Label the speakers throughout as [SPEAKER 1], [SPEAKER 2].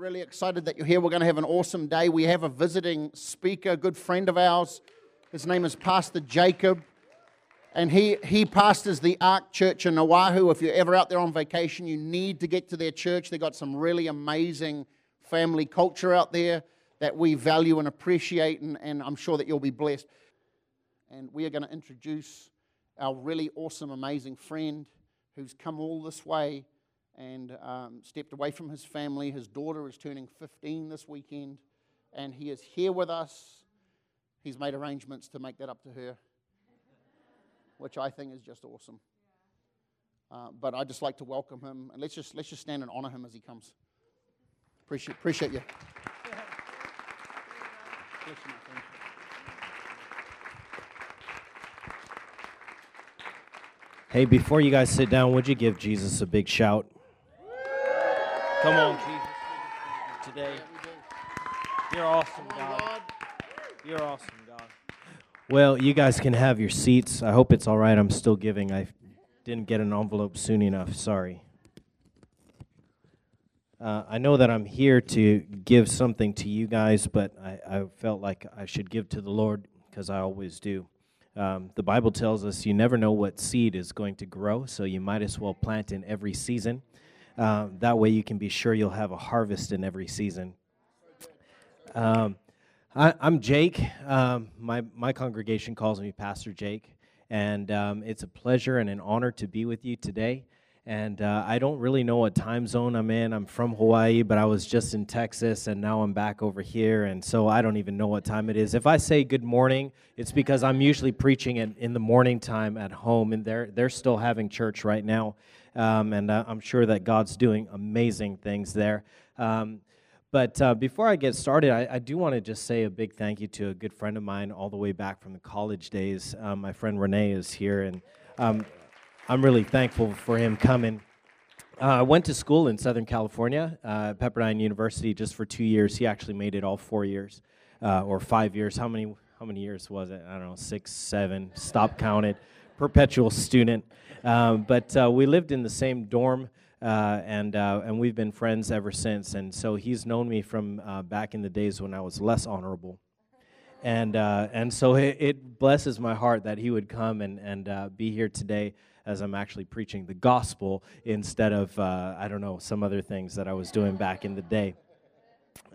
[SPEAKER 1] really excited that you're here. We're going to have an awesome day. We have a visiting speaker, good friend of ours. His name is Pastor Jacob. And he, he pastors the Ark Church in Oahu. If you're ever out there on vacation, you need to get to their church. They've got some really amazing family culture out there that we value and appreciate, and, and I'm sure that you'll be blessed. And we are going to introduce our really awesome, amazing friend who's come all this way and um, stepped away from his family. His daughter is turning 15 this weekend, and he is here with us. He's made arrangements to make that up to her, which I think is just awesome. Uh, but I'd just like to welcome him, and let's just, let's just stand and honor him as he comes. Appreciate, appreciate you.
[SPEAKER 2] Hey, before you guys sit down, would you give Jesus a big shout? Come on, Jesus. Today. You're awesome, God. You're awesome, God. Well, you guys can have your seats. I hope it's all right. I'm still giving. I didn't get an envelope soon enough. Sorry. Uh, I know that I'm here to give something to you guys, but I, I felt like I should give to the Lord because I always do. Um, the Bible tells us you never know what seed is going to grow, so you might as well plant in every season. Um, that way, you can be sure you'll have a harvest in every season. Um, I, am Jake. Um, my, my congregation calls me Pastor Jake, and um, it's a pleasure and an honor to be with you today. And uh, I don't really know what time zone I'm in. I'm from Hawaii, but I was just in Texas, and now I'm back over here. And so I don't even know what time it is. If I say good morning, it's because I'm usually preaching in, in the morning time at home, and they're, they're still having church right now um, and uh, I'm sure that God's doing amazing things there. Um, but uh, before I get started, I, I do want to just say a big thank you to a good friend of mine all the way back from the college days. Um, my friend Renee is here, and um, I'm really thankful for him coming. Uh, I went to school in Southern California, uh, Pepperdine University, just for two years. He actually made it all four years uh, or five years. How many? How many years was it? I don't know, six, seven. Stop counted. Perpetual student. Um, but uh, we lived in the same dorm, uh, and uh, and we've been friends ever since. And so he's known me from uh, back in the days when I was less honorable. And uh, and so it, it, blesses my heart that he would come and and be here today as I'm actually preaching the gospel instead of I don't know some other things that I was doing back in the day.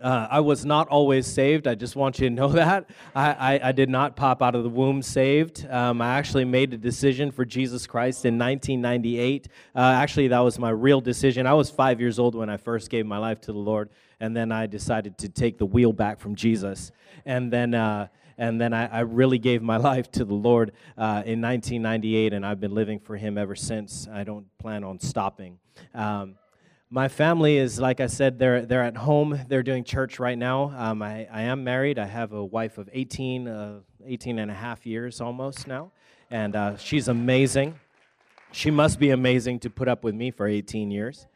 [SPEAKER 2] Uh, I was not always saved. I just want you to know that. I, I, I did not pop out of the womb saved. Um, I actually made a decision for Jesus Christ in 1998. Uh, actually, that was my real decision. I was five years old when I first gave my life to the Lord, and then I decided to take the wheel back from Jesus. And then. Uh, and then I, I, really gave my life to the Lord uh, in 1998, and I've been living for Him ever since. I don't plan on stopping. Um, my family is, like I said, they're, they're at home. They're doing church right now. Um, I, I am married. I have a wife of 18, uh, 18 and a half years almost now. And uh, she's amazing. She must be amazing to put up with me for 18 years.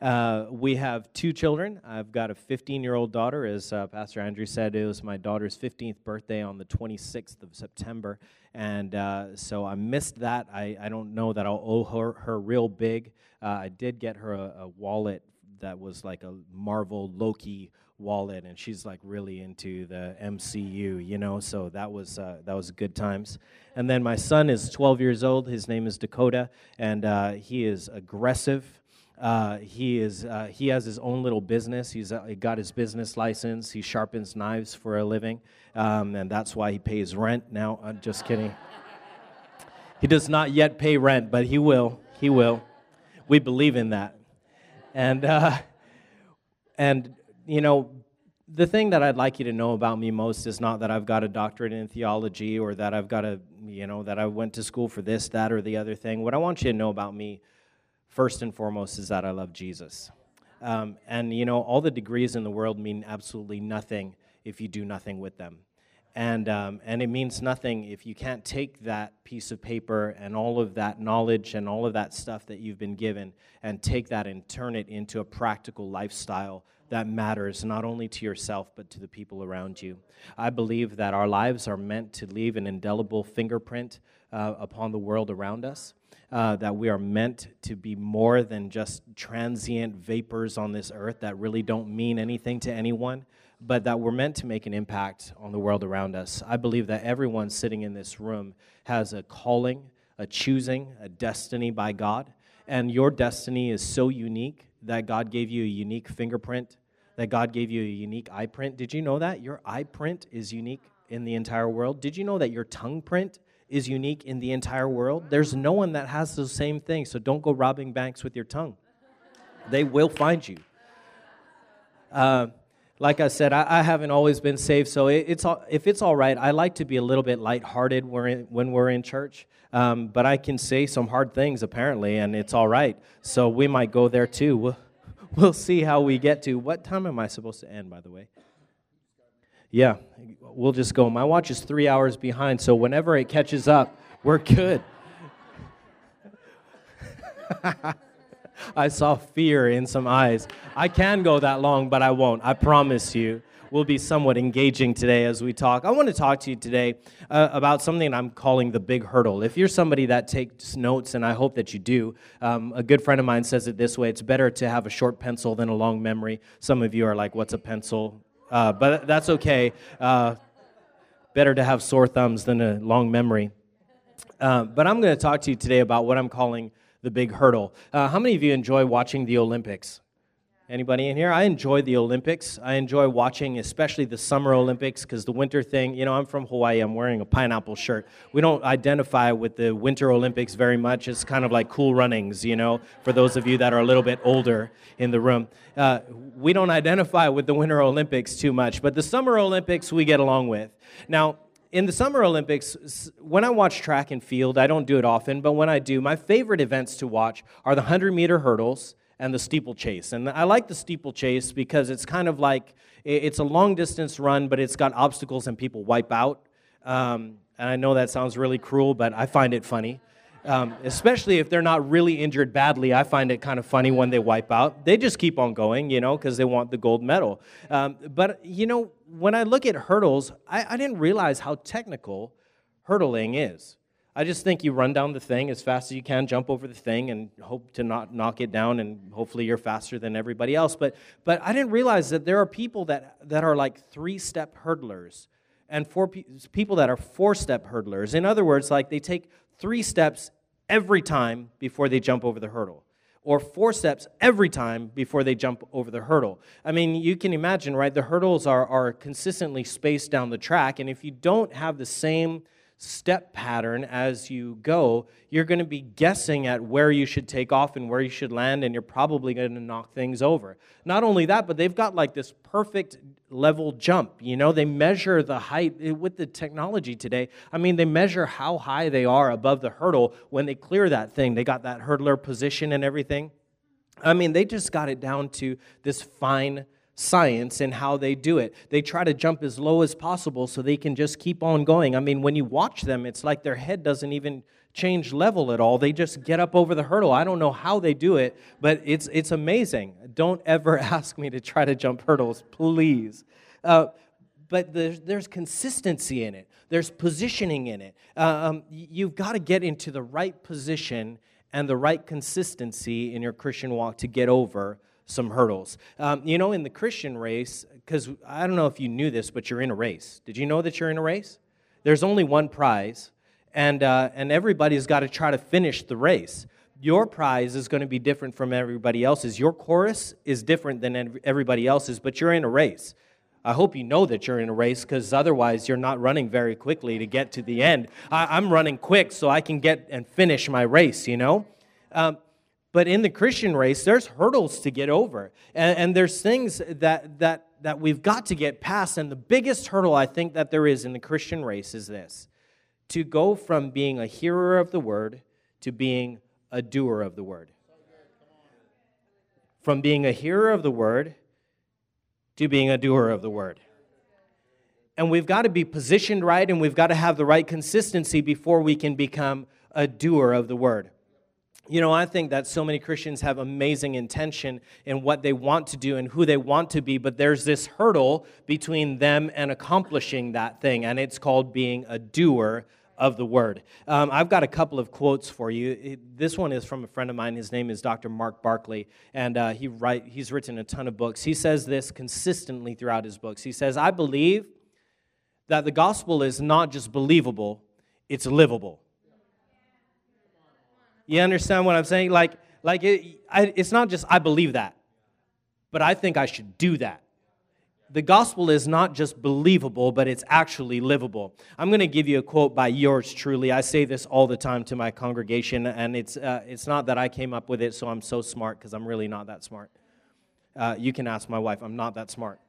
[SPEAKER 2] Uh, we have two children. I've got a 15 year old daughter. As uh, Pastor Andrew said, it was my daughter's 15th birthday on the 26th of September. And uh, so I missed that. I, I don't know that I'll owe her, her real big. Uh, I did get her a, a wallet that was like a Marvel Loki wallet, and she's like really into the MCU, you know. So that was uh, that was good times. And then my son is 12 years old. His name is Dakota, and uh, he is aggressive. Uh, he is uh, he has his own little business. He's uh, he got his business license. He sharpens knives for a living, um, and that's why he pays rent now. I'm just kidding. he does not yet pay rent, but he will. He will. We believe in that, and uh, and you know. The thing that I'd like you to know about me most is not that I've got a doctorate in theology or that I've got a, you know, that I went to school for this, that, or the other thing. What I want you to know about me first and foremost is that I love Jesus. Um, and you know, all the degrees in the world mean absolutely nothing if you do nothing with them. And, um, and it means nothing if you can't take that piece of paper and all of that knowledge and all of that stuff that you've been given and take that and turn it into a practical lifestyle that matters not only to yourself but to the people around you. I believe that our lives are meant to leave an indelible fingerprint uh, upon the world around us. uh, that we are meant to be more than just transient vapors on this earth that really don't mean anything to anyone, but that we're meant to make an impact on the world around us. I believe that everyone sitting in this room has a calling, a choosing, a destiny by God. And your destiny is so unique that God gave you a unique fingerprint, that God gave you a unique eye print. Did you know that? Your eye print is unique in the entire world. Did you know that your tongue print is unique in the entire world? There's no one that has those same things, so don't go robbing banks with your tongue. They will find you. Uh, like I said, I, I, haven't always been saved, so it, it's all, if it's all right, I like to be a little bit lighthearted when, when we're in church. Um, but I can say some hard things apparently, and it's all right. So we might go there too. We'll, we'll see how we get to. What time am I supposed to end, by the way? Yeah, we'll just go. My watch is three hours behind, so whenever it catches up, we're good. I saw fear in some eyes. I can go that long, but I won't. I promise you. We'll be somewhat engaging today as we talk. I want to talk to you today uh, about something I'm calling the big hurdle. If you're somebody that takes notes, and I hope that you do, um, a good friend of mine says it this way it's better to have a short pencil than a long memory. Some of you are like, What's a pencil? Uh, but that's okay. Uh, better to have sore thumbs than a long memory. Uh, but I'm going to talk to you today about what I'm calling the big hurdle. Uh, how many of you enjoy watching the Olympics? Anybody in here? I enjoy the Olympics. I enjoy watching, especially the Summer Olympics, because the winter thing, you know, I'm from Hawaii. I'm wearing a pineapple shirt. We don't identify with the Winter Olympics very much. It's kind of like cool runnings, you know, for those of you that are a little bit older in the room. Uh, we don't identify with the Winter Olympics too much, but the Summer Olympics we get along with. Now, in the Summer Olympics, when I watch track and field, I don't do it often, but when I do, my favorite events to watch are the 100 meter hurdles and the steeplechase. And I like the steeplechase because it's kind of like it's a long distance run, but it's got obstacles and people wipe out. Um, and I know that sounds really cruel, but I find it funny. Um, especially if they're not really injured badly, I find it kind of funny when they wipe out. They just keep on going, you know, because they want the gold medal. Um, but, you know, when I look at hurdles, I, I didn't realize how technical hurdling is. I just think you run down the thing as fast as you can, jump over the thing, and hope to not knock it down, and hopefully you're faster than everybody else. But, but I didn't realize that there are people that, that are like three step hurdlers and four pe- people that are four step hurdlers. In other words, like they take three steps every time before they jump over the hurdle or four steps every time before they jump over the hurdle. I mean, you can imagine, right? The hurdles are, are consistently spaced down the track, and if you don't have the same step pattern as you go, you're going to be guessing at where you should take off and where you should land, and you're probably going to knock things over. Not only that, but they've got like this perfect level jump. You know, they measure the height eh, with the technology today. I mean, they measure how high they are above the hurdle when they clear that thing. They got that hurdler position and everything. I mean, they just got it down to this fine science and how they do it. They try to jump as low as possible so they can just keep on going. I mean, when you watch them, it's like their head doesn't even change level at all. They just get up over the hurdle. I don't know how they do it, but it's, it's amazing. Don't ever ask me to try to jump hurdles, please. Uh, but there's, there's, consistency in it, there's positioning in it. Uh, um, you've got to get into the right position and the right consistency in your Christian walk to get over some hurdles. Um, you know, in the Christian race, because I don't know if you knew this, but you're in a race. Did you know that you're in a race? There's only one prize, and, uh, and everybody's got to try to finish the race. Your prize is going to be different from everybody else's. Your chorus is different than everybody else's, but you're in a race. I hope you know that you're in a race because otherwise you're not running very quickly to get to the end. I, am running quick so I can get and finish my race, you know? Um, but in the Christian race, there's hurdles to get over. And, and, there's things that, that, that we've got to get past. And the biggest hurdle I think that there is in the Christian race is this to go from being a hearer of the word to being a doer of the word. From being a hearer of the word to being a doer of the word. And we've got to be positioned right and we've got to have the right consistency before we can become a doer of the word. You know, I think that so many Christians have amazing intention in what they want to do and who they want to be, but there's this hurdle between them and accomplishing that thing, and it's called being a doer of the word. Um, I've got a couple of quotes for you. This one is from a friend of mine. His name is Dr. Mark Barkley, and uh, he write, he's written a ton of books. He says this consistently throughout his books. He says, I believe that the gospel is not just believable, it's livable. You understand what I'm saying? Like, like it, I, it's not just I believe that, but I think I should do that the gospel is not just believable, but it's actually livable. I'm going to give you a quote by yours truly. I say this all the time to my congregation, and it's, uh, it's not that I came up with it, so I'm so smart, because I'm really not that smart. Uh, you can ask my wife, I'm not that smart.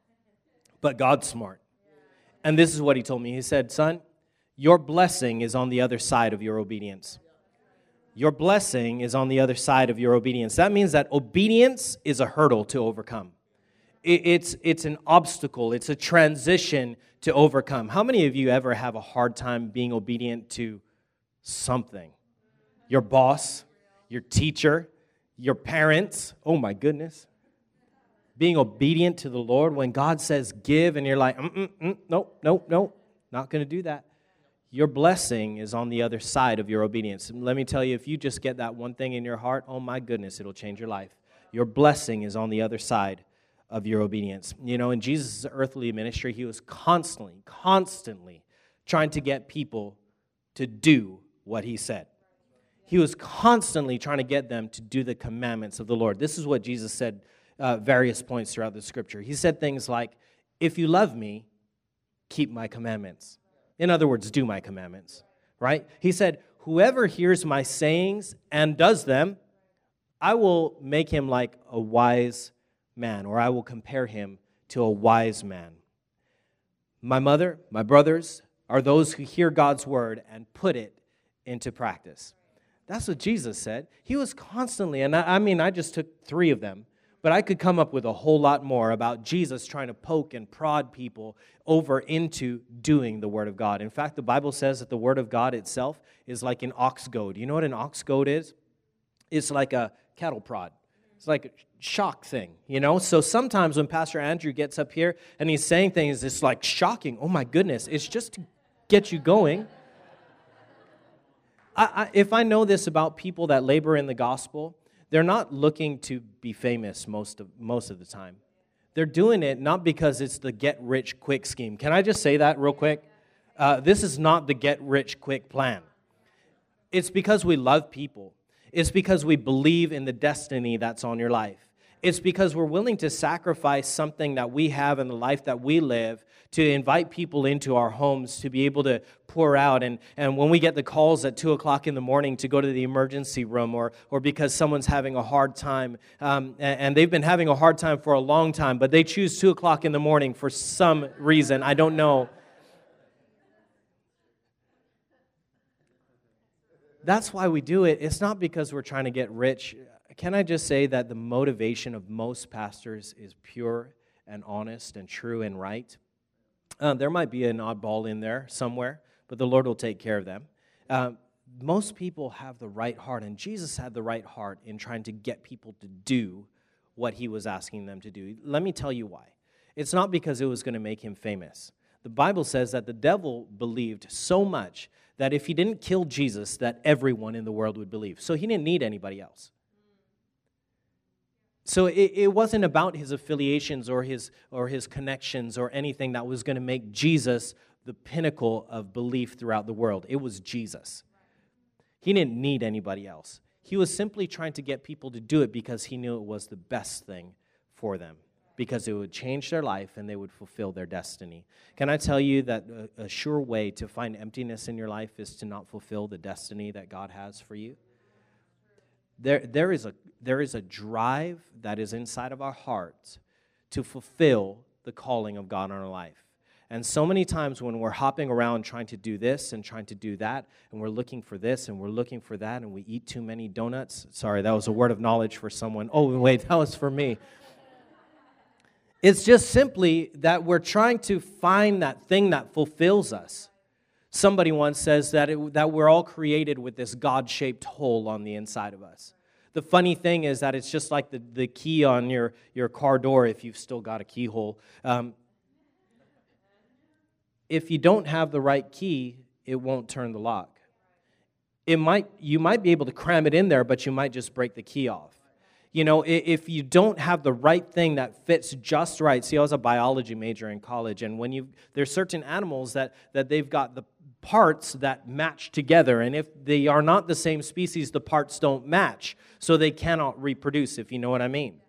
[SPEAKER 2] But God's smart. And this is what he told me He said, Son, your blessing is on the other side of your obedience. Your blessing is on the other side of your obedience. That means that obedience is a hurdle to overcome it's, it's an obstacle, it's a transition to overcome. How many of you ever have a hard time being obedient to something? Your boss, your teacher, your parents? Oh my goodness. Being obedient to the Lord when God says give and you're like, mm, mm, nope, nope, nope, not going to do that. Your blessing is on the other side of your obedience. And let me tell you, if you just get that one thing in your heart, oh my goodness, it'll change your life. Your blessing is on the other side of your obedience. You know, in Jesus' earthly ministry, he was constantly, constantly trying to get people to do what he said. He was constantly trying to get them to do the commandments of the Lord. This is what Jesus said uh, various points throughout the scripture. He said things like, If you love me, keep my commandments. In other words, do my commandments, right? He said, Whoever hears my sayings and does them, I will make him like a wise man, or I will compare him to a wise man. My mother, my brothers, are those who hear God's word and put it into practice. That's what Jesus said. He was constantly, and I, I, mean, I just took three of them, but I could come up with a whole lot more about Jesus trying to poke and prod people over into doing the Word of God. In fact, the Bible says that the Word of God itself is like an ox goad. You know what an ox goad is? It's like a cattle prod. It's like a shock thing, you know? So sometimes when Pastor Andrew gets up here and he's saying things, it's like shocking. Oh my goodness, it's just to get you going. I, I, if I know this about people that labor in the gospel, they're not looking to be famous most of, most of the time. They're doing it not because it's the get rich quick scheme. Can I just say that real quick? Uh, this is not the get rich quick plan. It's because we love people it's because we believe in the destiny that's on your life. It's because we're willing to sacrifice something that we have in the life that we live to invite people into our homes to be able to pour out. And, and when we get the calls at 2 o'clock in the morning to go to the emergency room or, or because someone's having a hard time, um, and, and they've been having a hard time for a long time, but they choose 2 o'clock in the morning for some reason, I don't know. that's why we do it. It's not because we're trying to get rich. Can I just say that the motivation of most pastors is pure and honest and true and right? Uh, there might be an oddball in there somewhere, but the Lord will take care of them. Uh, most people have the right heart, and Jesus had the right heart in trying to get people to do what he was asking them to do. Let me tell you why. It's not because it was going to make him famous. The Bible says that the devil believed so much that if he didn't kill Jesus, that everyone in the world would believe. So he didn't need anybody else. So it, it wasn't about his affiliations or his, or his connections or anything that was going to make Jesus the pinnacle of belief throughout the world. It was Jesus. He didn't need anybody else. He was simply trying to get people to do it because he knew it was the best thing for them because it would change their life and they would fulfill their destiny. Can I tell you that a, a, sure way to find emptiness in your life is to not fulfill the destiny that God has for you? There, there, is a, there is a drive that is inside of our hearts to fulfill the calling of God on our life. And so many times when we're hopping around trying to do this and trying to do that, and we're looking for this and we're looking for that, and we eat too many donuts. Sorry, that was a word of knowledge for someone. Oh, wait, that was for me. It's just simply that we're trying to find that thing that fulfills us. Somebody once says that, it, that we're all created with this God shaped hole on the inside of us. The funny thing is that it's just like the, the key on your, your car door if you've still got a keyhole. Um, if you don't have the right key, it won't turn the lock. It might, you might be able to cram it in there, but you might just break the key off. You know, if you don't have the right thing that fits just right. See, I was a biology major in college, and when you there's certain animals that that they've got the parts that match together, and if they are not the same species, the parts don't match, so they cannot reproduce. If you know what I mean.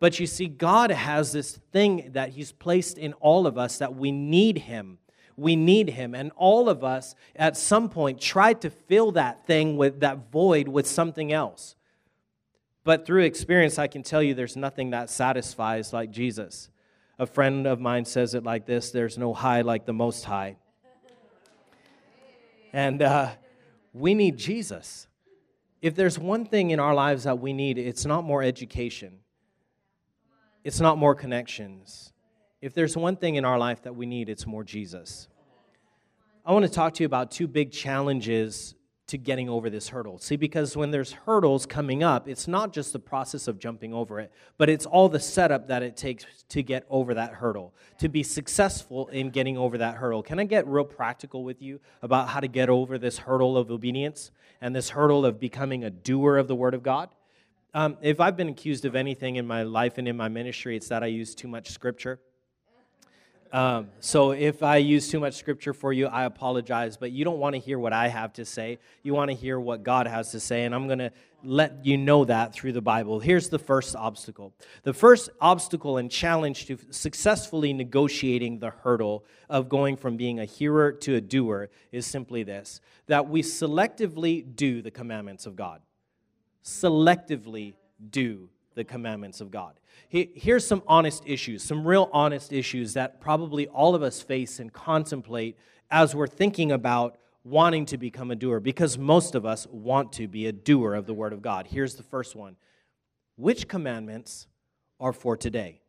[SPEAKER 2] But you see, God has this thing that He's placed in all of us that we need Him we need him and all of us at some point try to fill that thing with that void with something else but through experience, I can tell you there's nothing that satisfies like Jesus. A friend of mine says it like this there's no high like the most high. And uh, we need Jesus. If there's one thing in our lives that we need, it's not more education, it's not more connections. If there's one thing in our life that we need, it's more Jesus. I want to talk to you about two big challenges to getting over this hurdle. See, because when there's hurdles coming up, it's not just the process of jumping over it, but it's all the setup that it takes to get over that hurdle, to be successful in getting over that hurdle. Can I get real practical with you about how to get over this hurdle of obedience and this hurdle of becoming a doer of the Word of God? Um, if I've been accused of anything in my life and in my ministry, it's that I use too much scripture. Um, so if I use too much scripture for you, I apologize. But you don't want to hear what I have to say. You want to hear what God has to say. And I'm going to let you know that through the Bible. Here's the first obstacle the first obstacle and challenge to successfully negotiating the hurdle of going from being a hearer to a doer is simply this that we selectively do the commandments of God. Selectively do the commandments of God. Here's some honest issues, some real honest issues that probably all of us face and contemplate as we're thinking about wanting to become a doer, because most of us want to be a doer of the Word of God. Here's the first one Which commandments are for today?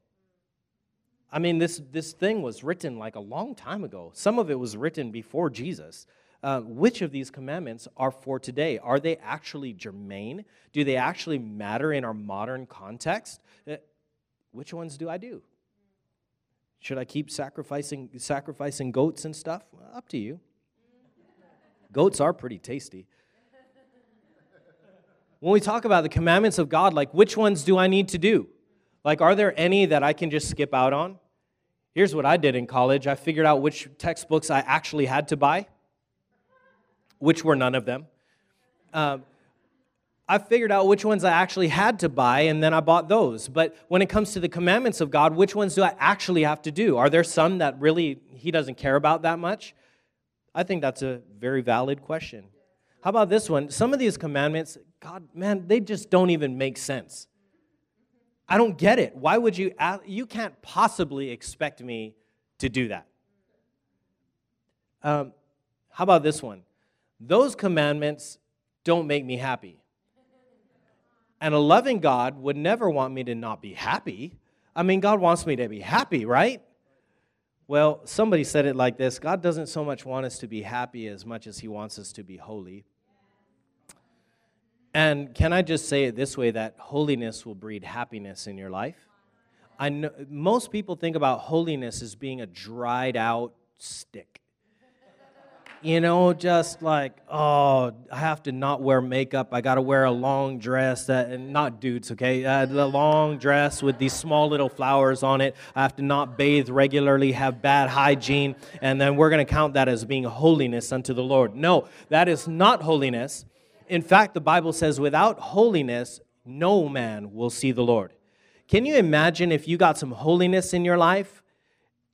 [SPEAKER 2] I mean, this, this thing was written like a long time ago. Some of it was written before Jesus. Uh, which of these commandments are for today? Are they actually germane? Do they actually matter in our modern context? Uh, which ones do I do? Should I keep sacrificing sacrificing goats and stuff? Well, up to you. Goats are pretty tasty. When we talk about the commandments of God, like which ones do I need to do? Like, are there any that I can just skip out on? Here's what I did in college I figured out which textbooks I actually had to buy which were none of them. Um, I figured out which ones I actually had to buy, and then I bought those. But when it comes to the commandments of God, which ones do I actually have to do? Are there some that really He doesn't care about that much? I think that's a very valid question. How about this one? Some of these commandments, God, man, they just don't even make sense. I don't get it. Why would you? Ask? You can't possibly expect me to do that. Um, how about this one? Those commandments don't make me happy. And a loving God would never want me to not be happy. I mean, God wants me to be happy, right? Well, somebody said it like this God doesn't so much want us to be happy as much as He wants us to be holy. And can I just say it this way that holiness will breed happiness in your life? I know most people think about holiness as being a dried out stick you know, just like, oh, I have to not wear makeup. I got to wear a long dress, that, and not dudes, okay? Uh, the long dress with these small little flowers on it. I have to not bathe regularly, have bad hygiene, and then we're going to count that as being holiness unto the Lord. No, that is not holiness. In fact, the Bible says, without holiness, no man will see the Lord. Can you imagine if you got some holiness in your life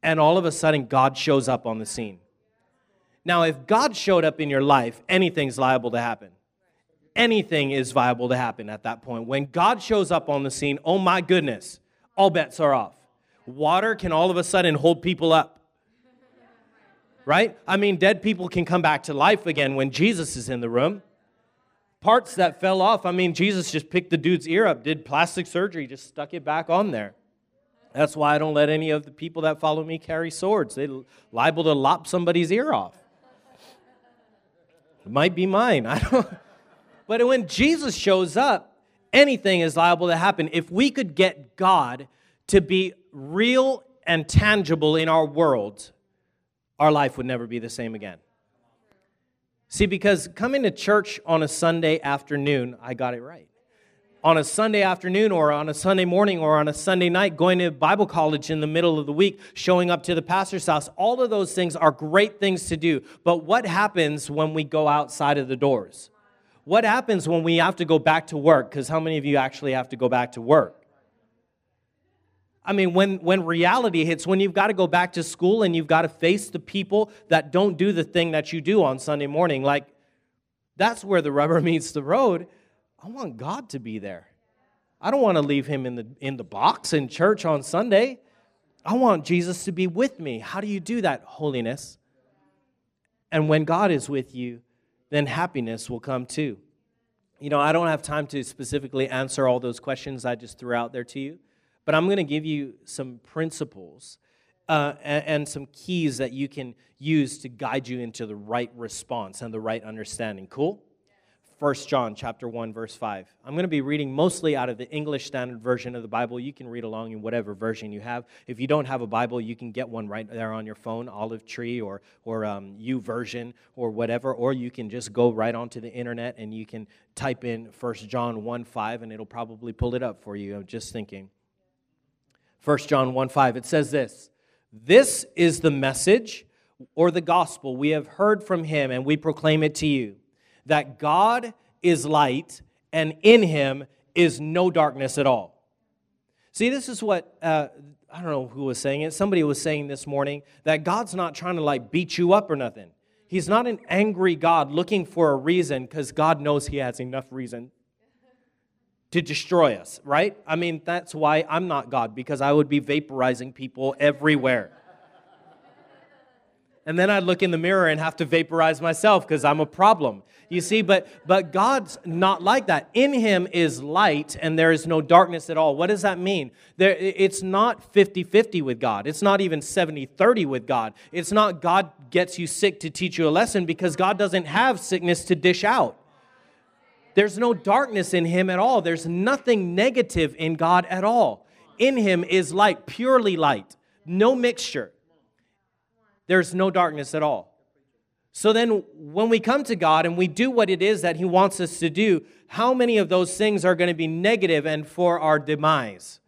[SPEAKER 2] and all of a sudden God shows up on the scene? Now, if God showed up in your life, anything's liable to happen. Anything is viable to happen at that point. When God shows up on the scene, oh my goodness, all bets are off. Water can all of a sudden hold people up. Right? I mean, dead people can come back to life again when Jesus is in the room. Parts that fell off, I mean, Jesus just picked the dude's ear up, did plastic surgery, just stuck it back on there. That's why I don't let any of the people that follow me carry swords. They're liable to lop somebody's ear off. It might be mine. I don't. But when Jesus shows up, anything is liable to happen. If we could get God to be real and tangible in our world, our life would never be the same again. See, because coming to church on a Sunday afternoon, I got it right. On a Sunday afternoon, or on a Sunday morning, or on a Sunday night, going to Bible college in the middle of the week, showing up to the pastor's house, all of those things are great things to do. But what happens when we go outside of the doors? What happens when we have to go back to work? Because how many of you actually have to go back to work? I mean, when, when reality hits, when you've got to go back to school and you've got to face the people that don't do the thing that you do on Sunday morning, like that's where the rubber meets the road. I want God to be there. I don't want to leave him in the, in the box in church on Sunday. I want Jesus to be with me. How do you do that? Holiness. And when God is with you, then happiness will come too. You know, I don't have time to specifically answer all those questions I just threw out there to you. But I'm going to give you some principles uh, and, and, some keys that you can use to guide you into the right response and the right understanding. Cool? 1 John chapter 1 verse 5. I'm going to be reading mostly out of the English Standard Version of the Bible. You can read along in whatever version you have. If you don't have a Bible, you can get one right there on your phone, Olive Tree or or um, YouVersion or whatever, or you can just go right onto the internet and you can type in 1 John 1 5 and it'll probably pull it up for you. I'm just thinking. 1 John 1 5. It says this This is the message or the gospel we have heard from him, and we proclaim it to you that God is light, and in him is no darkness at all. See, this is what, uh, I don't know who was saying it. Somebody was saying this morning that God's not trying to like beat you up or nothing. He's not an angry God looking for a reason because God knows he has enough reason to destroy us, right? I mean, that's why I'm not God, because I would be vaporizing people everywhere. And then I'd look in the mirror and have to vaporize myself because I'm a problem. You see, but but God's not like that. In him is light and there is no darkness at all. What does that mean? There it's not 50-50 with God. It's not even 70-30 with God. It's not God gets you sick to teach you a lesson because God doesn't have sickness to dish out. There's no darkness in him at all. There's nothing negative in God at all. In him is light, purely light, no mixture. There's no darkness at all. So then, when we come to God and we do what it is that He wants us to do, how many of those things are going to be negative and for our demise?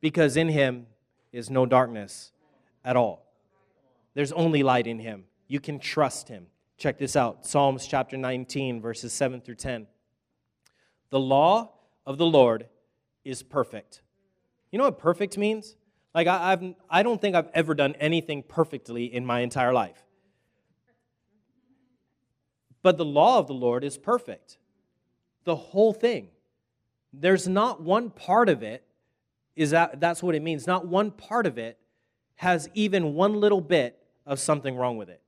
[SPEAKER 2] Because in Him is no darkness at all. There's only light in Him. You can trust Him. Check this out Psalms chapter 19, verses 7 through 10. The law of the Lord is perfect. You know what perfect means? Like, I, I've, I don't think I've ever done anything perfectly in my entire life. But the law of the Lord is perfect. The whole thing. There's not one part of it, is that that's what it means. Not one part of it has even one little bit of something wrong with it.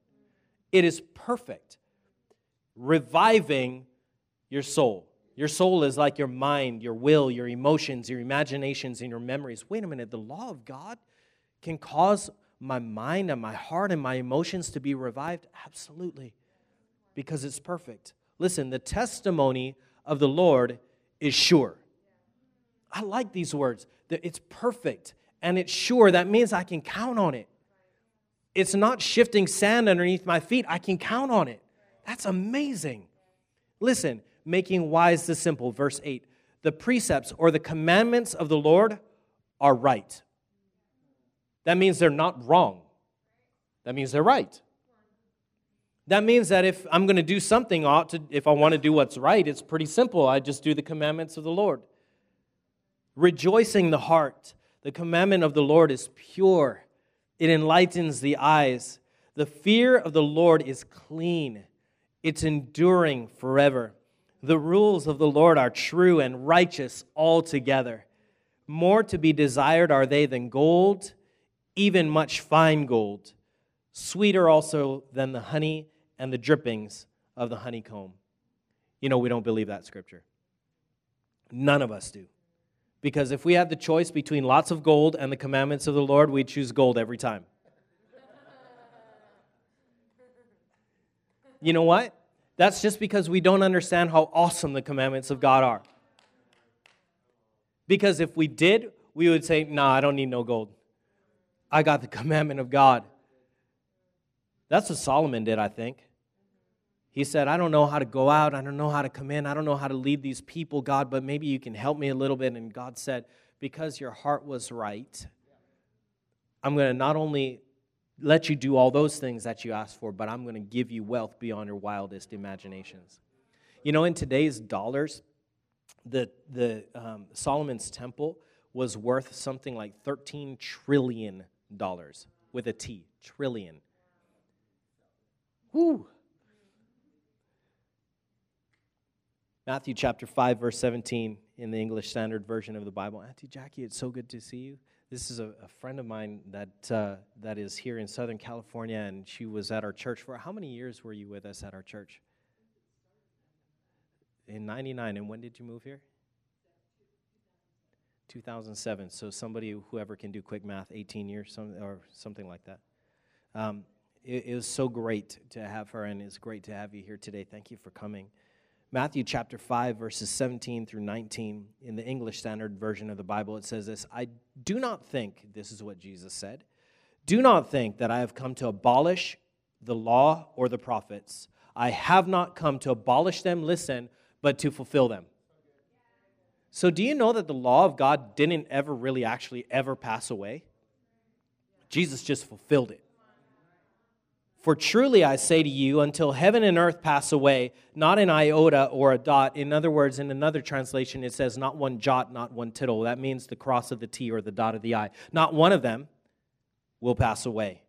[SPEAKER 2] It is perfect, reviving your soul. Your soul is like your mind, your will, your emotions, your imaginations, and your memories. Wait a minute, the law of God can cause my mind and my heart and my emotions to be revived? Absolutely, because it's perfect. Listen, the testimony of the Lord is sure. I like these words. It's perfect and it's sure. That means I can count on it. It's not shifting sand underneath my feet. I can count on it. That's amazing. Listen, making wise the simple, verse 8. The precepts or the commandments of the Lord are right. That means they're not wrong. That means they're right. That means that if I'm going to do something, ought to, if I want to do what's right, it's pretty simple. I just do the commandments of the Lord. Rejoicing the heart. The commandment of the Lord is pure it enlightens the eyes. The fear of the Lord is clean, it's enduring forever. The rules of the Lord are true and righteous altogether. More to be desired are they than gold, even much fine gold, sweeter also than the honey and the drippings of the honeycomb. You know, we don't believe that scripture. None of us do. Because if we had the choice between lots of gold and the commandments of the Lord, we'd choose gold every time. You know what? That's just because we don't understand how awesome the commandments of God are. Because if we did, we would say, nah, I don't need no gold. I got the commandment of God. That's what Solomon did, I think. He said, I don't know how to go out. I don't know how to come in. I don't know how to lead these people, God, but maybe you can help me a little bit. And God said, Because your heart was right, I'm going to not only let you do all those things that you asked for, but I'm going to give you wealth beyond your wildest imaginations. You know, in today's dollars, the, the um, Solomon's temple was worth something like 13 trillion dollars with a T, trillion. Woo! Matthew chapter 5, verse 17 in the English Standard Version of the Bible. Auntie Jackie, it's so good to see you. This is a, a friend of mine that, uh, that is here in Southern California, and she was at our church for how many years were you with us at our church? In 99. And when did you move here? 2007. So somebody, whoever can do quick math, 18 years some, or something like that. Um, it, it was so great to have her, and it's great to have you here today. Thank you for coming. Matthew chapter 5, verses 17 through 19, in the English Standard Version of the Bible, it says this I do not think, this is what Jesus said, do not think that I have come to abolish the law or the prophets. I have not come to abolish them, listen, but to fulfill them. So, do you know that the law of God didn't ever really actually ever pass away? Jesus just fulfilled it. For truly I say to you, until heaven and earth pass away, not an iota or a dot. In other words, in another translation, it says not one jot, not one tittle. That means the cross of the T or the dot of the I. Not one of them will pass away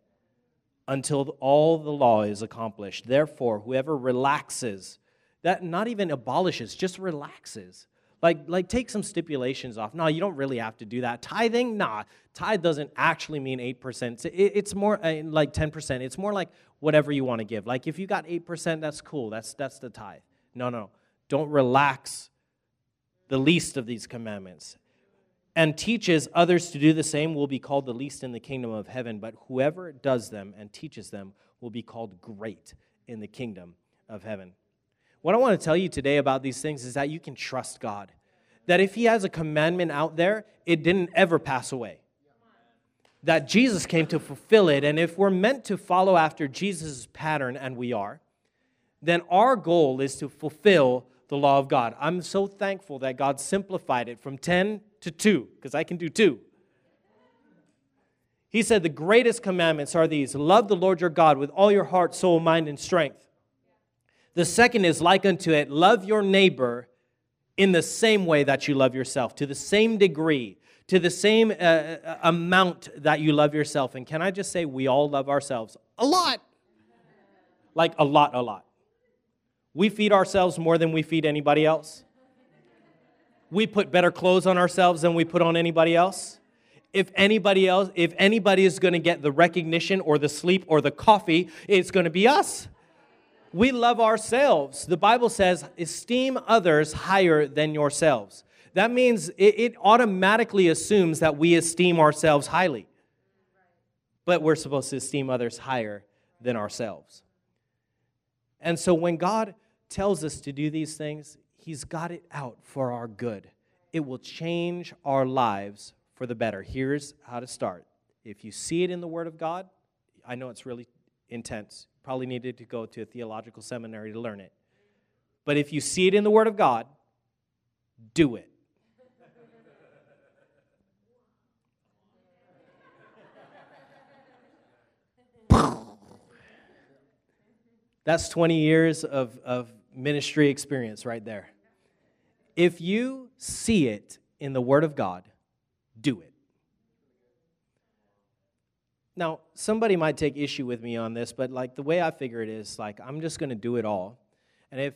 [SPEAKER 2] until all the law is accomplished. Therefore, whoever relaxes, that not even abolishes, just relaxes like, like take some stipulations off. No, you don't really have to do that. Tithing, nah. Tithe doesn't actually mean 8%. It's more uh, like 10%. It's more like whatever you want to give. Like if you got 8%, that's cool. That's, that's the tithe. No, no. Don't relax the least of these commandments. And teaches others to do the same will be called the least in the kingdom of heaven, but whoever does them and teaches them will be called great in the kingdom of heaven. What I want to tell you today about these things is that you can trust God. That if He has a commandment out there, it didn't ever pass away. That Jesus came to fulfill it. And if we're meant to follow after Jesus' pattern, and we are, then our goal is to fulfill the law of God. I'm so thankful that God simplified it from 10 to 2, because I can do 2. He said, The greatest commandments are these love the Lord your God with all your heart, soul, mind, and strength. The second is like unto it love your neighbor in the same way that you love yourself, to the same degree, to the same uh, uh, amount that you love yourself. And can I just say, we all love ourselves a lot. Like a lot, a lot. We feed ourselves more than we feed anybody else. We put better clothes on ourselves than we put on anybody else. If anybody else, if anybody is going to get the recognition or the sleep or the coffee, it's going to be us we love ourselves. The Bible says, esteem others higher than yourselves. That means it, it, automatically assumes that we esteem ourselves highly. But we're supposed to esteem others higher than ourselves. And so when God tells us to do these things, He's got it out for our good. It will change our lives for the better. Here's how to start. If you see it in the Word of God, I know it's really intense probably needed to go to a theological seminary to learn it. But if you see it in the Word of God, do it. That's 20 years of, of ministry experience right there. If you see it in the Word of God, do it. Now, somebody might take issue with me on this, but like the way I figure it is, like I'm just going to do it all. And if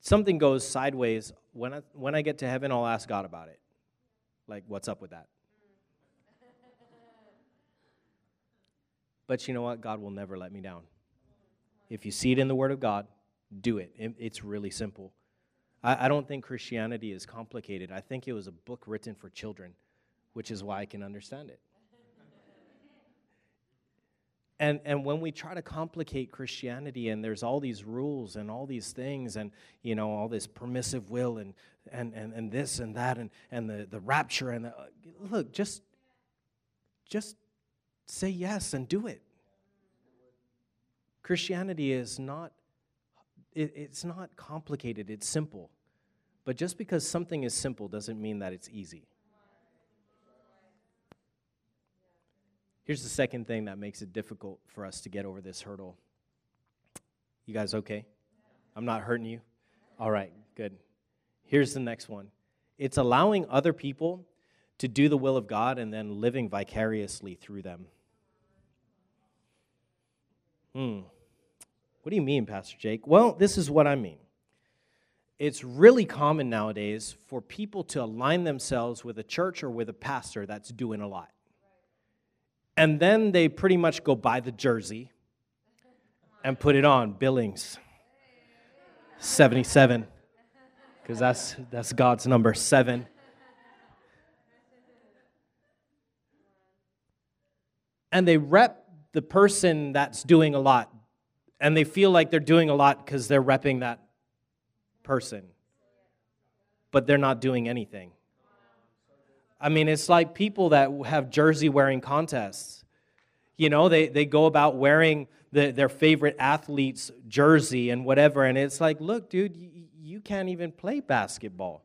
[SPEAKER 2] something goes sideways, when I, when I get to heaven, I'll ask God about it. Like, what's up with that? But you know what? God will never let me down. If you see it in the Word of God, do it. It's really simple. I, I don't think Christianity is complicated. I think it was a book written for children, which is why I can understand it. And, and when we try to complicate Christianity and there's all these rules and all these things and, you know, all this permissive will and, and, and, and this and that and, and the, the rapture and the, look, just, just say yes and do it. Christianity is not it, it's not complicated, it's simple. But just because something is simple doesn't mean that it's easy. Here's the second thing that makes it difficult for us to get over this hurdle. You guys okay? I'm not hurting you? All right, good. Here's the next one it's allowing other people to do the will of God and then living vicariously through them. Hmm. What do you mean, Pastor Jake? Well, this is what I mean. It's really common nowadays for people to align themselves with a church or with a pastor that's doing a lot. And then they pretty much go buy the jersey and put it on. Billings. 77 because that's that's God's number 7 and they rep the person that's doing a lot. And they feel like they're doing a lot because they're repping that person. But they're not doing anything I mean, it's like people that have jersey wearing contests. You know, they, they go about wearing the, their favorite athlete's jersey and whatever, and it's like, look, dude, you, you can't even play basketball.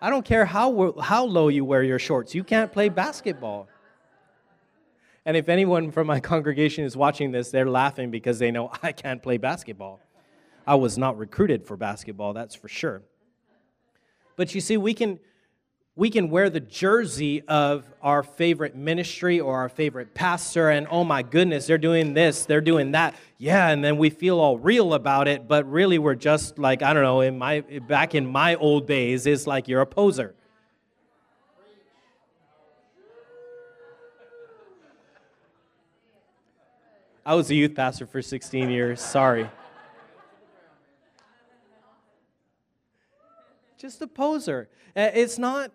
[SPEAKER 2] I don't care how, how low you wear your shorts, you can't play basketball. And if anyone from my congregation is watching this, they're laughing because they know I can't play basketball. I was not recruited for basketball, that's for sure. But you see, we can, we can wear the jersey of our favorite ministry or our favorite pastor, and oh my goodness, they're doing this, they're doing that. Yeah, and then we feel all real about it, but really we're just like, I don't know, in my back in my old days, it's like you're a poser. I was a youth pastor for 16 years. Sorry. Just a poser. Uh, it's not,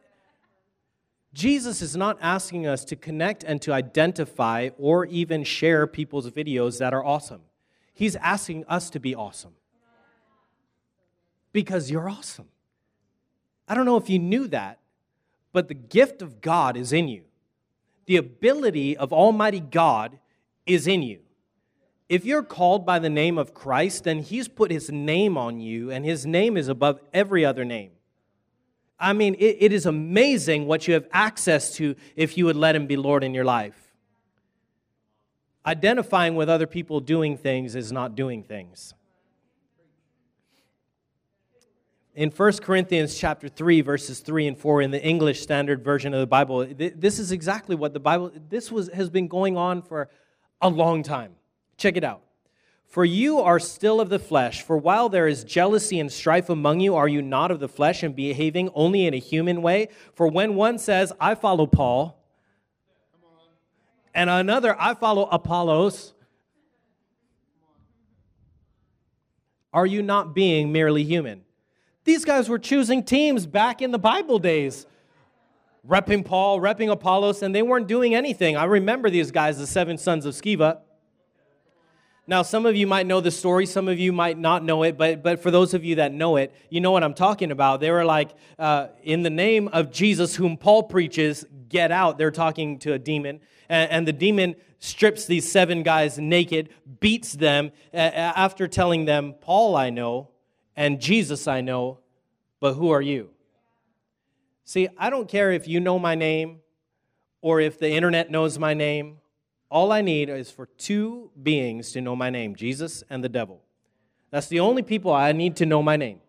[SPEAKER 2] Jesus is not asking us to connect and to identify or even share people's videos that are awesome. He's asking us to be awesome because you're awesome. I don't know if you knew that, but the gift of God is in you. The ability of Almighty God is in you. If you're called by the name of Christ, then He's put His name on you, and His name is above every other name. I mean, it, it is amazing what you have access to if you would let Him be Lord in your life. Identifying with other people doing things is not doing things. In 1 Corinthians chapter 3 verses 3 and 4 in the English standard version of the Bible this is exactly what the Bible this was has been going on for a long time. Check it out. For you are still of the flesh, for while there is jealousy and strife among you, are you not of the flesh and behaving only in a human way? For when one says, I follow Paul, and another, I follow Apollos, are you not being merely human? These guys were choosing teams back in the Bible days. Repping Paul, repping Apollos, and they weren't doing anything. I remember these guys, the seven sons of Sceva. Now, some of you might know the story, some of you might not know it, but, but for those of you that know it, you know what I'm talking about. They were like, uh, in the name of Jesus, whom Paul preaches, get out. They're talking to a demon, and, and the demon strips these seven guys naked, beats them uh, after telling them, Paul I know, and Jesus I know, but who are you? See, I don't care if you know my name or if the internet knows my name all I need is for two beings to know my name Jesus and the devil. That's the only people I need to know my name.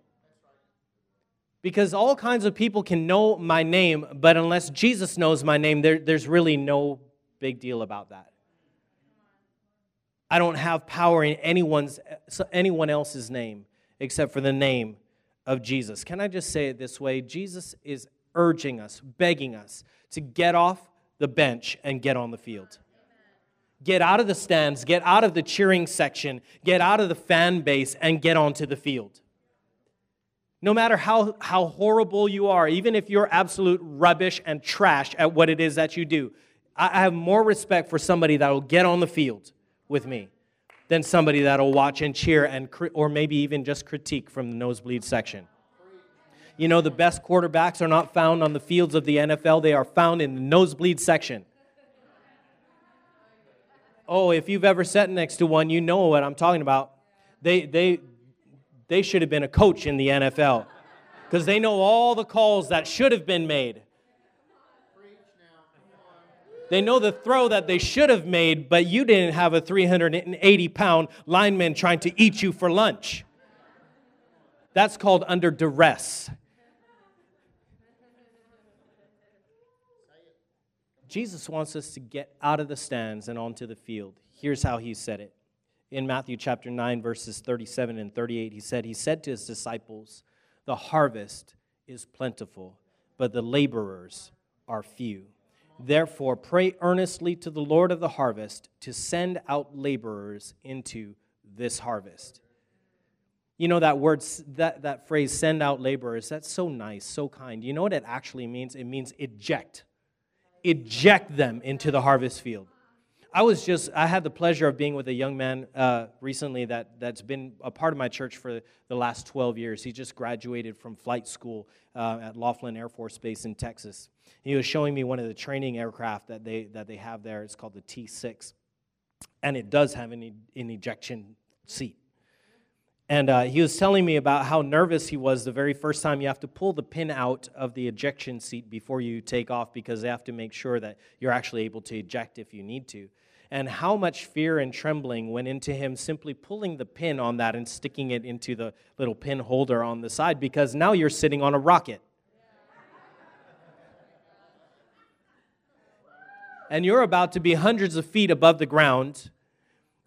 [SPEAKER 2] Because all kinds of people can know my name, but unless Jesus knows my name, there, there's really no big deal about that. I don't have power in anyone's, anyone else's name except for the name of Jesus. Can I just say it this way? Jesus is urging us, begging us to get off the bench and get on the field. Get out of the stands, get out of the cheering section, get out of the fan base, and get onto the field. No matter how, how horrible you are, even if you're absolute rubbish and trash at what it is that you do, I have more respect for somebody that will get on the field with me than somebody that'll watch and cheer and or maybe even just critique from the nosebleed section. You know, the best quarterbacks are not found on the fields of the NFL, they are found in the nosebleed section. Oh, if you've ever sat next to one, you know what I'm talking about. They, they, they should have been a coach in the NFL because they know all the calls that should have been made. They know the throw that they should have made, but you didn't have a 380 pound lineman trying to eat you for lunch. That's called under duress. Jesus wants us to get out of the stands and onto the field. Here's how he said it. In Matthew chapter 9, verses 37 and 38, he said, He said to his disciples, The harvest is plentiful, but the laborers are few. Therefore, pray earnestly to the Lord of the harvest to send out laborers into this harvest. You know that word, that, that phrase, send out laborers, that's so nice, so kind. You know what it actually means? It means eject eject them into the harvest field. I was just, I had the pleasure of being with a young man uh, recently that, that's been a part of my church for the last 12 years. He just graduated from flight school uh, at Laughlin Air Force Base in Texas. He was showing me one of the training aircraft that they, that they have there. It's called the T 6. And it does have an, an ejection seat. And uh, he was telling me about how nervous he was the very first time you have to pull the pin out of the ejection seat before you take off because they have to make sure that you're actually able to eject if you need to. And how much fear and trembling went into him simply pulling the pin on that and sticking it into the little pin holder on the side because now you're sitting on a rocket. And you're about to be hundreds of feet above the ground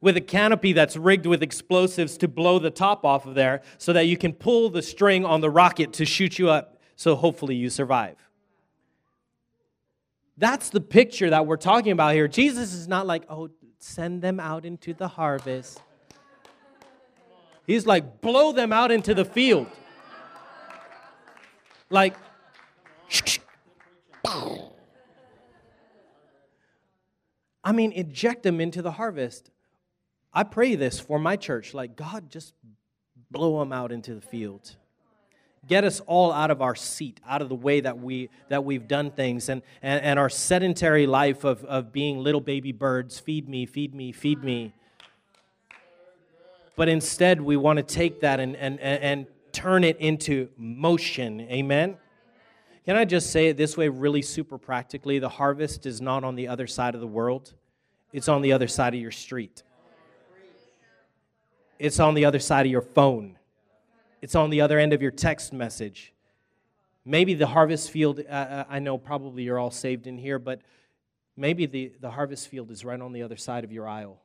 [SPEAKER 2] with a canopy that's rigged with explosives to blow the top off of there so that you can pull the string on the rocket to shoot you up so hopefully you survive. That's the picture that we're talking about here. Jesus is not like, oh, send them out into the harvest. He's like, blow them out into the field. Like, I mean, eject them into the harvest. I pray this for my church. Like, God, just blow them out into the field. Get us all out of our seat, out of the way that, we, that we've done things, and, and, and our sedentary life of, of being little baby birds feed me, feed me, feed me. But instead, we want to take that and, and, and turn it into motion. Amen? Can I just say it this way, really super practically? The harvest is not on the other side of the world, it's on the other side of your street. It's on the other side of your phone. It's on the other end of your text message. Maybe the harvest field, uh, uh, I know probably you're all saved in here, but maybe the, the harvest field is right on the other side of your aisle.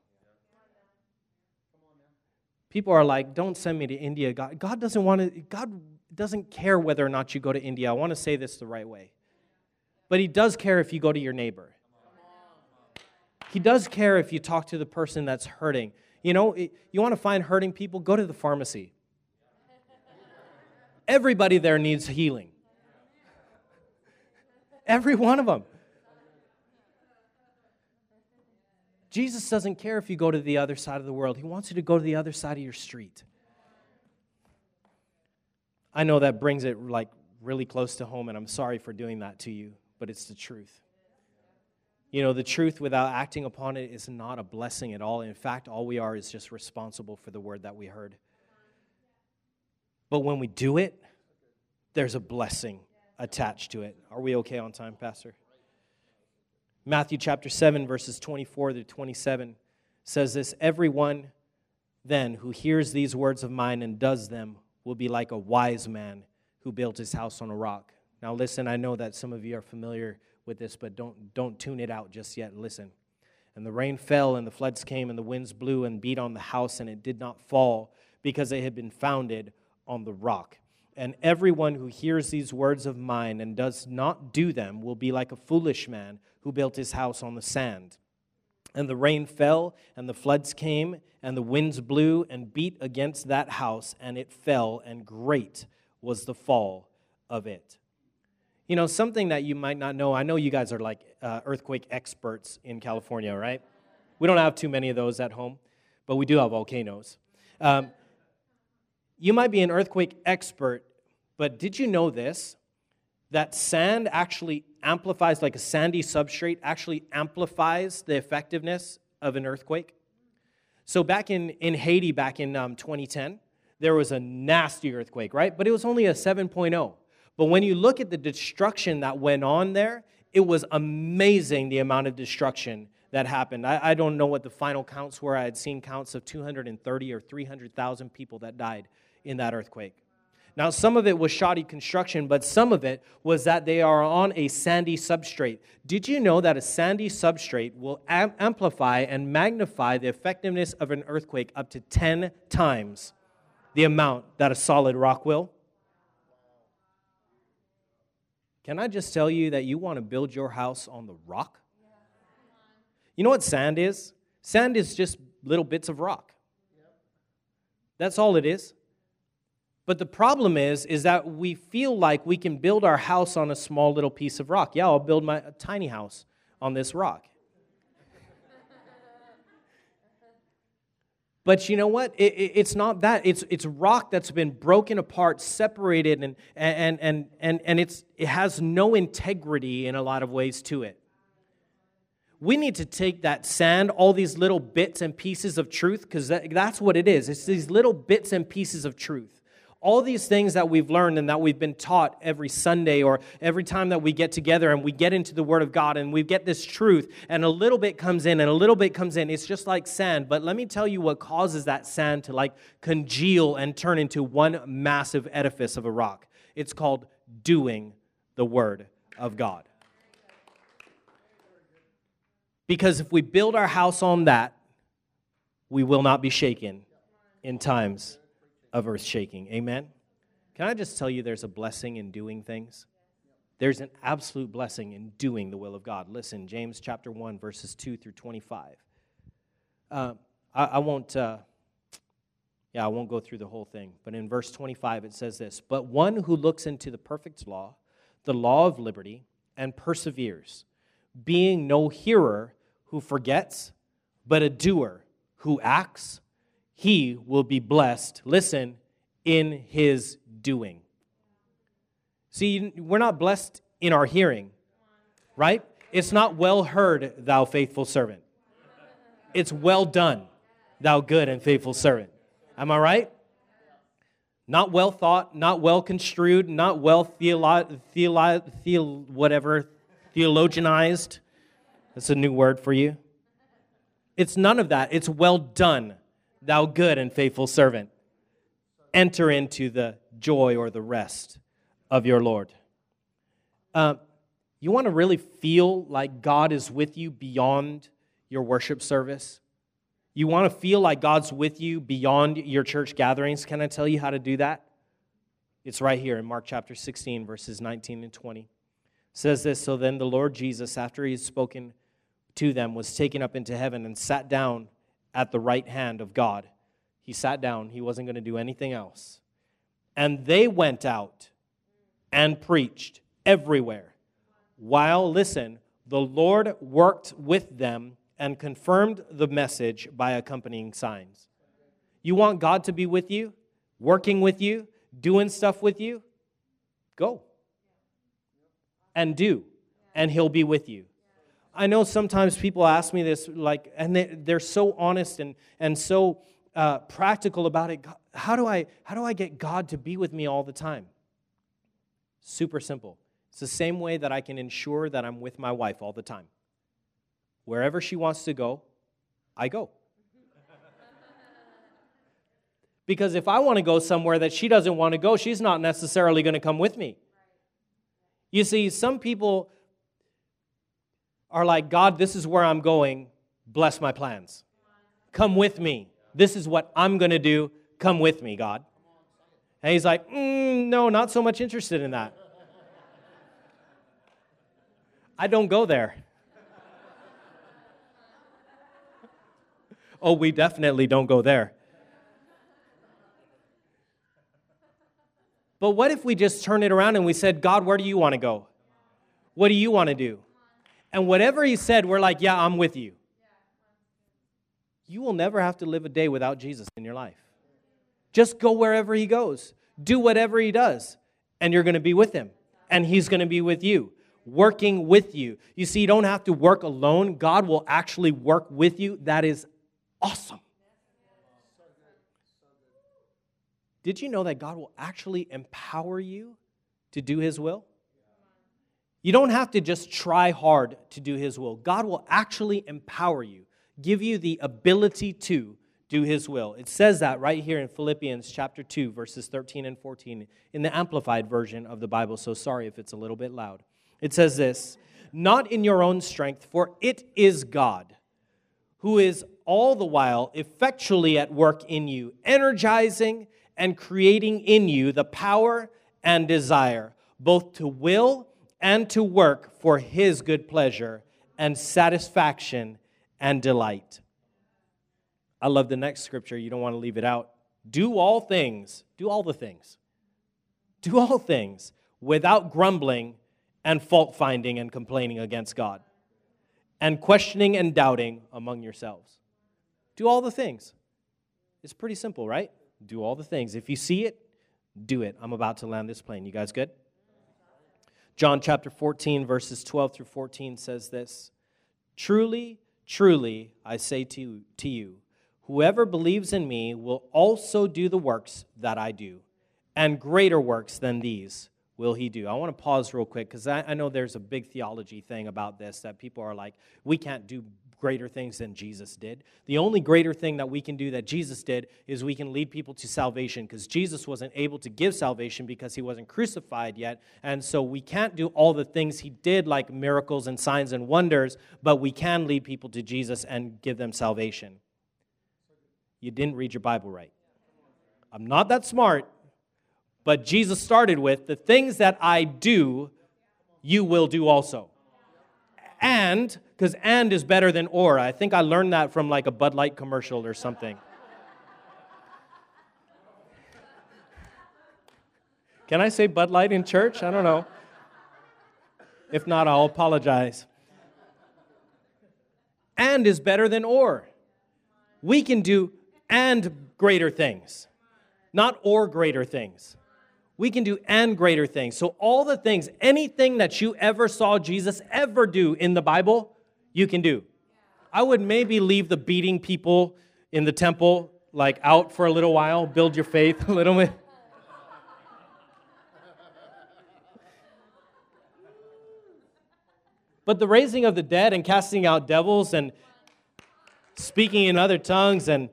[SPEAKER 2] People are like, don't send me to India. God, God doesn't want to, God doesn't care whether or not you go to India. I want to say this the right way. But He does care if you go to your neighbor. He does care if you talk to the person that's hurting. You know, you want to find hurting people? Go to the pharmacy. Everybody there needs healing. Every one of them. Jesus doesn't care if you go to the other side of the world, He wants you to go to the other side of your street. I know that brings it like really close to home, and I'm sorry for doing that to you, but it's the truth. You know, the truth without acting upon it is not a blessing at all. In fact, all we are is just responsible for the word that we heard. But when we do it, there's a blessing attached to it. Are we okay on time, Pastor? Matthew chapter 7, verses 24 to 27 says this Everyone then who hears these words of mine and does them will be like a wise man who built his house on a rock. Now, listen, I know that some of you are familiar with this, but don't, don't tune it out just yet. Listen. And the rain fell, and the floods came, and the winds blew and beat on the house, and it did not fall because it had been founded on the rock. And everyone who hears these words of mine and does not do them will be like a foolish man who built his house on the sand. And the rain fell, and the floods came, and the winds blew and beat against that house, and it fell, and great was the fall of it. You know, something that you might not know, I know you guys are like uh, earthquake experts in California, right? We don't have too many of those at home, but we do have volcanoes. Um, you might be an earthquake expert, but did you know this? That sand actually amplifies, like a sandy substrate, actually amplifies the effectiveness of an earthquake? So, back in, in Haiti, back in um, 2010, there was a nasty earthquake, right? But it was only a 7.0. But when you look at the destruction that went on there, it was amazing the amount of destruction that happened. I, I don't know what the final counts were. I had seen counts of 230 or 300,000 people that died in that earthquake. Now, some of it was shoddy construction, but some of it was that they are on a sandy substrate. Did you know that a sandy substrate will am- amplify and magnify the effectiveness of an earthquake up to 10 times the amount that a solid rock will? Can I just tell you that you want to build your house on the rock? You know what sand is? Sand is just little bits of rock. That's all it is. But the problem is is that we feel like we can build our house on a small little piece of rock. Yeah, I'll build my tiny house on this rock. But you know what? It, it, it's not that. It's, it's rock that's been broken apart, separated, and, and, and, and, and it's, it has no integrity in a lot of ways to it. We need to take that sand, all these little bits and pieces of truth, because that, that's what it is. It's these little bits and pieces of truth all these things that we've learned and that we've been taught every Sunday or every time that we get together and we get into the Word of God and we get this truth, and a little bit comes in and a little bit comes in. It's just like sand. But let me tell you what causes that sand to like congeal and turn into one massive edifice of a rock. It's called doing the Word of God. Because if we build our house on that, we will not be shaken in times of earth shaking. Amen? Can I just tell you there's a blessing in doing things? There's an absolute blessing in doing the will of God. Listen, James chapter 1, verses 2 through 25. Uh, I, I, won't, uh, yeah, I won't go through the whole thing, but in verse 25 it says this But one who looks into the perfect law, the law of liberty, and perseveres, being no hearer who forgets, but a doer who acts, he will be blessed, listen, in his doing. See, we're not blessed in our hearing, right? It's not well heard, thou faithful servant. It's well done, thou good and faithful servant. Am I right? Not well thought, not well construed, not well theolo- theolo- theolo- whatever, theologianized. That's a new word for you. It's none of that. It's well done thou good and faithful servant. Enter into the joy or the rest of your Lord. Uh, you want to really feel like God is with you beyond your worship service? You want to feel like God's with you beyond your church gatherings? Can I tell you how to do that? It's right here in Mark chapter 16, verses 19 and 20. It says this So then the Lord Jesus, after he had spoken to them, was taken up into heaven and sat down at the right hand of God. He sat down, he wasn't going to do anything else. And they went out and preached everywhere. While, listen, the Lord worked with them and confirmed the message by accompanying signs. You want God to be with you, working with you, doing stuff with you? Go. And do, and He'll be with you. I know sometimes people ask me this, like, and they, they're so honest and, and so uh, practical about it. How do, I, how do I get God to be with me all the time? Super simple. It's the same way that I can ensure that I'm with my wife all the time. Wherever she wants to go, I go. because if I want to go somewhere that she doesn't want to go, she's not necessarily going to come with me. You see, some people are like, God, this is where I'm going. Bless my plans. Come with me. This is what I'm going to do. Come with me, God. And he's like, mm, no, not so much interested in that. I don't go there. oh, we definitely don't go there. But what if we just turn it around and we said, God, where do you want to go? What do you want to do? And whatever he said, we're like, yeah, I'm with you. You will never have to live a day without Jesus in your life. Just go wherever he goes, do whatever he does, and you're going to be with him, and he's going to be with you. working with you. You see, you don't have to work alone, God will actually work with you. That is awesome. Did you know that God will actually empower you to do His will? You don't have to just try hard to do His will. God will actually empower you, give you the ability to do His will. It says that right here in Philippians chapter 2, verses 13 and 14, in the Amplified version of the Bible. So sorry if it's a little bit loud. It says this Not in your own strength, for it is God who is all the while effectually at work in you, energizing and creating in you the power and desire, both to will and to work for his good pleasure and satisfaction and delight. I love the next scripture. You don't want to leave it out. Do all things, do all the things, do all things without grumbling and fault finding and complaining against God, and questioning and doubting among yourselves. Do all the things. It's pretty simple, right? do all the things. If you see it, do it. I'm about to land this plane. You guys good? John chapter 14, verses 12 through 14 says this Truly, truly, I say to, to you, whoever believes in me will also do the works that I do, and greater works than these will he do? I want to pause real quick because I, I, know there's a big theology thing about this that people are like, we can't do greater things than Jesus did. The only greater thing that we can do that Jesus did is we can lead people to salvation because Jesus wasn't able to give salvation because he wasn't crucified yet. And so we can't do all the things he did, like miracles and signs and wonders, but we can lead people to Jesus and give them salvation. You didn't read your Bible right. I'm not that smart, but Jesus started with the things that I do, you will do also and, because and is better than or. I think I learned that from like a Bud Light commercial or something. Can I say Bud Light in church? I don't know. If not, I'll apologize. And is better than or. We can do and greater things, not or greater things we can do and greater things. So, all the things, anything that you ever saw Jesus ever do in the Bible, you can do. I would maybe leave the beating people in the temple like out for a little while, build your faith a little bit. But the raising of the dead and casting out devils and speaking in other tongues and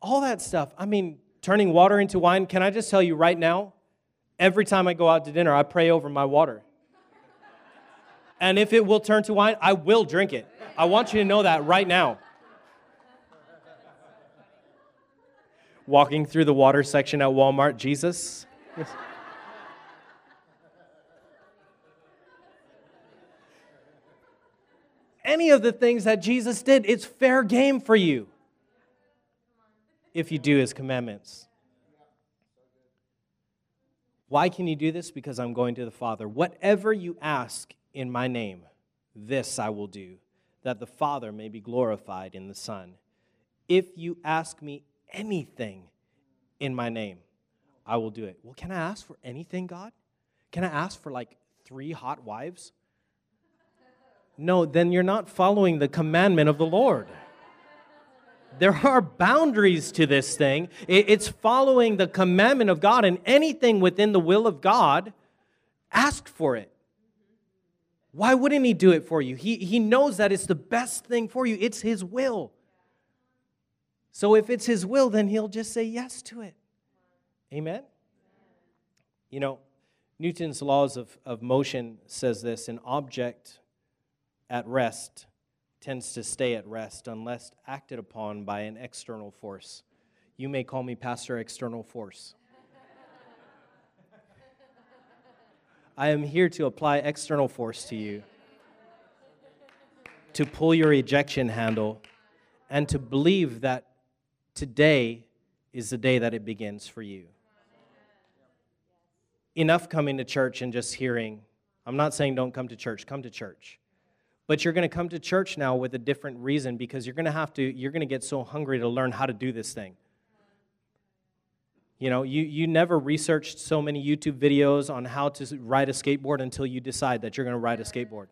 [SPEAKER 2] all that stuff, I mean, turning water into wine, can I just tell you right now? Every time I go out to dinner, I pray over my water. And if it will turn to wine, I will drink it. I want you to know that right now. Walking through the water section at Walmart, Jesus. Any of the things that Jesus did, it's fair game for you if you do his commandments. Why can you do this? Because I'm going to the Father. Whatever you ask in my name, this I will do, that the Father may be glorified in the Son. If you ask me anything in my name, I will do it. Well, can I ask for anything, God? Can I ask for like three hot wives? No, then you're not following the commandment of the Lord. There are boundaries to this thing. It's following the commandment of God, and anything within the will of God, ask for it. Why wouldn't He do it for you? He, he knows that it's the best thing for you, it's His will. So if it's His will, then He'll just say yes to it. Amen? You know, Newton's laws of, of motion says this an object at rest tends to stay at rest unless acted upon by an external force. You may call me Pastor External Force. I am here to apply external force to you, to pull your ejection handle, and to believe that today is the day that it begins for you. Enough coming to church and just hearing. I'm not saying don't come to church, come to church. But you're going to come to church now with a different reason because you're going to have to, you're going to get so hungry to learn how to do this thing. You know, you, you never researched so many YouTube videos on how to ride a skateboard until you decide that you're going to ride a skateboard.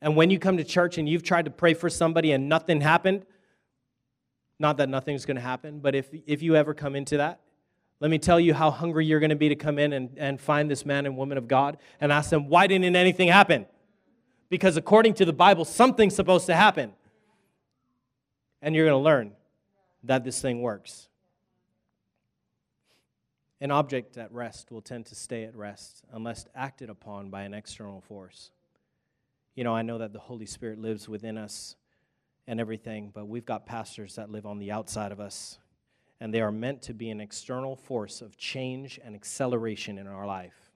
[SPEAKER 2] And when you come to church and you've tried to pray for somebody and nothing happened, not that nothing's going to happen, but if, if you ever come into that, let me tell you how hungry you're going to be to come in and, and find this man and woman of God and ask them, why didn't anything happen? Because according to the Bible, something's supposed to happen. And you're going to learn that this thing works. An object at rest will tend to stay at rest unless acted upon by an external force. You know, I know that the Holy Spirit lives within us and everything, but we've got pastors that live on the outside of us, and they are meant to be an external force of change and acceleration in our life.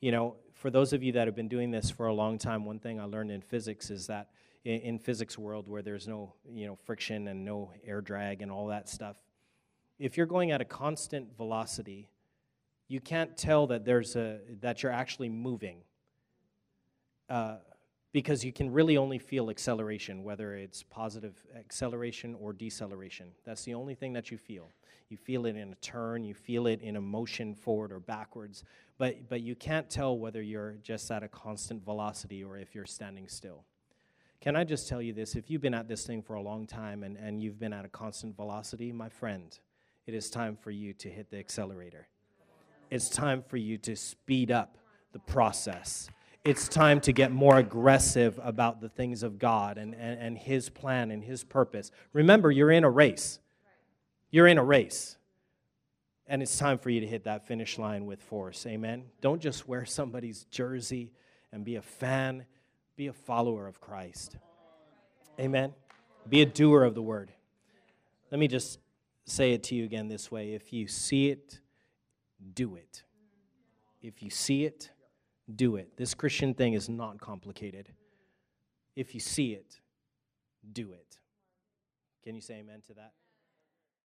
[SPEAKER 2] You know, for those of you that have been doing this for a long time, one thing I learned in physics is that in, physics world where there's no, you know, friction and no air drag and all that stuff, if you're going at a constant velocity, you can't tell that there's a that you're actually moving. Uh, because you can really only feel acceleration, whether it's positive acceleration or deceleration. That's the only thing that you feel. You feel it in a turn, you feel it in a motion forward or backwards, but, but you can't tell whether you're just at a constant velocity or if you're standing still. Can I just tell you this? If you've been at this thing for a long time and, and you've been at a constant velocity, my friend, it is time for you to hit the accelerator. It's time for you to speed up the process. It's time to get more aggressive about the things of God and, and, and His plan and His purpose. Remember, you're in a race. You're in a race. And it's time for you to hit that finish line with force. Amen. Don't just wear somebody's jersey and be a fan, be a follower of Christ. Amen. Be a doer of the word. Let me just say it to you again this way if you see it, do it. If you see it, do it. This Christian thing is not complicated. If you see it, do it. Can you say amen to that?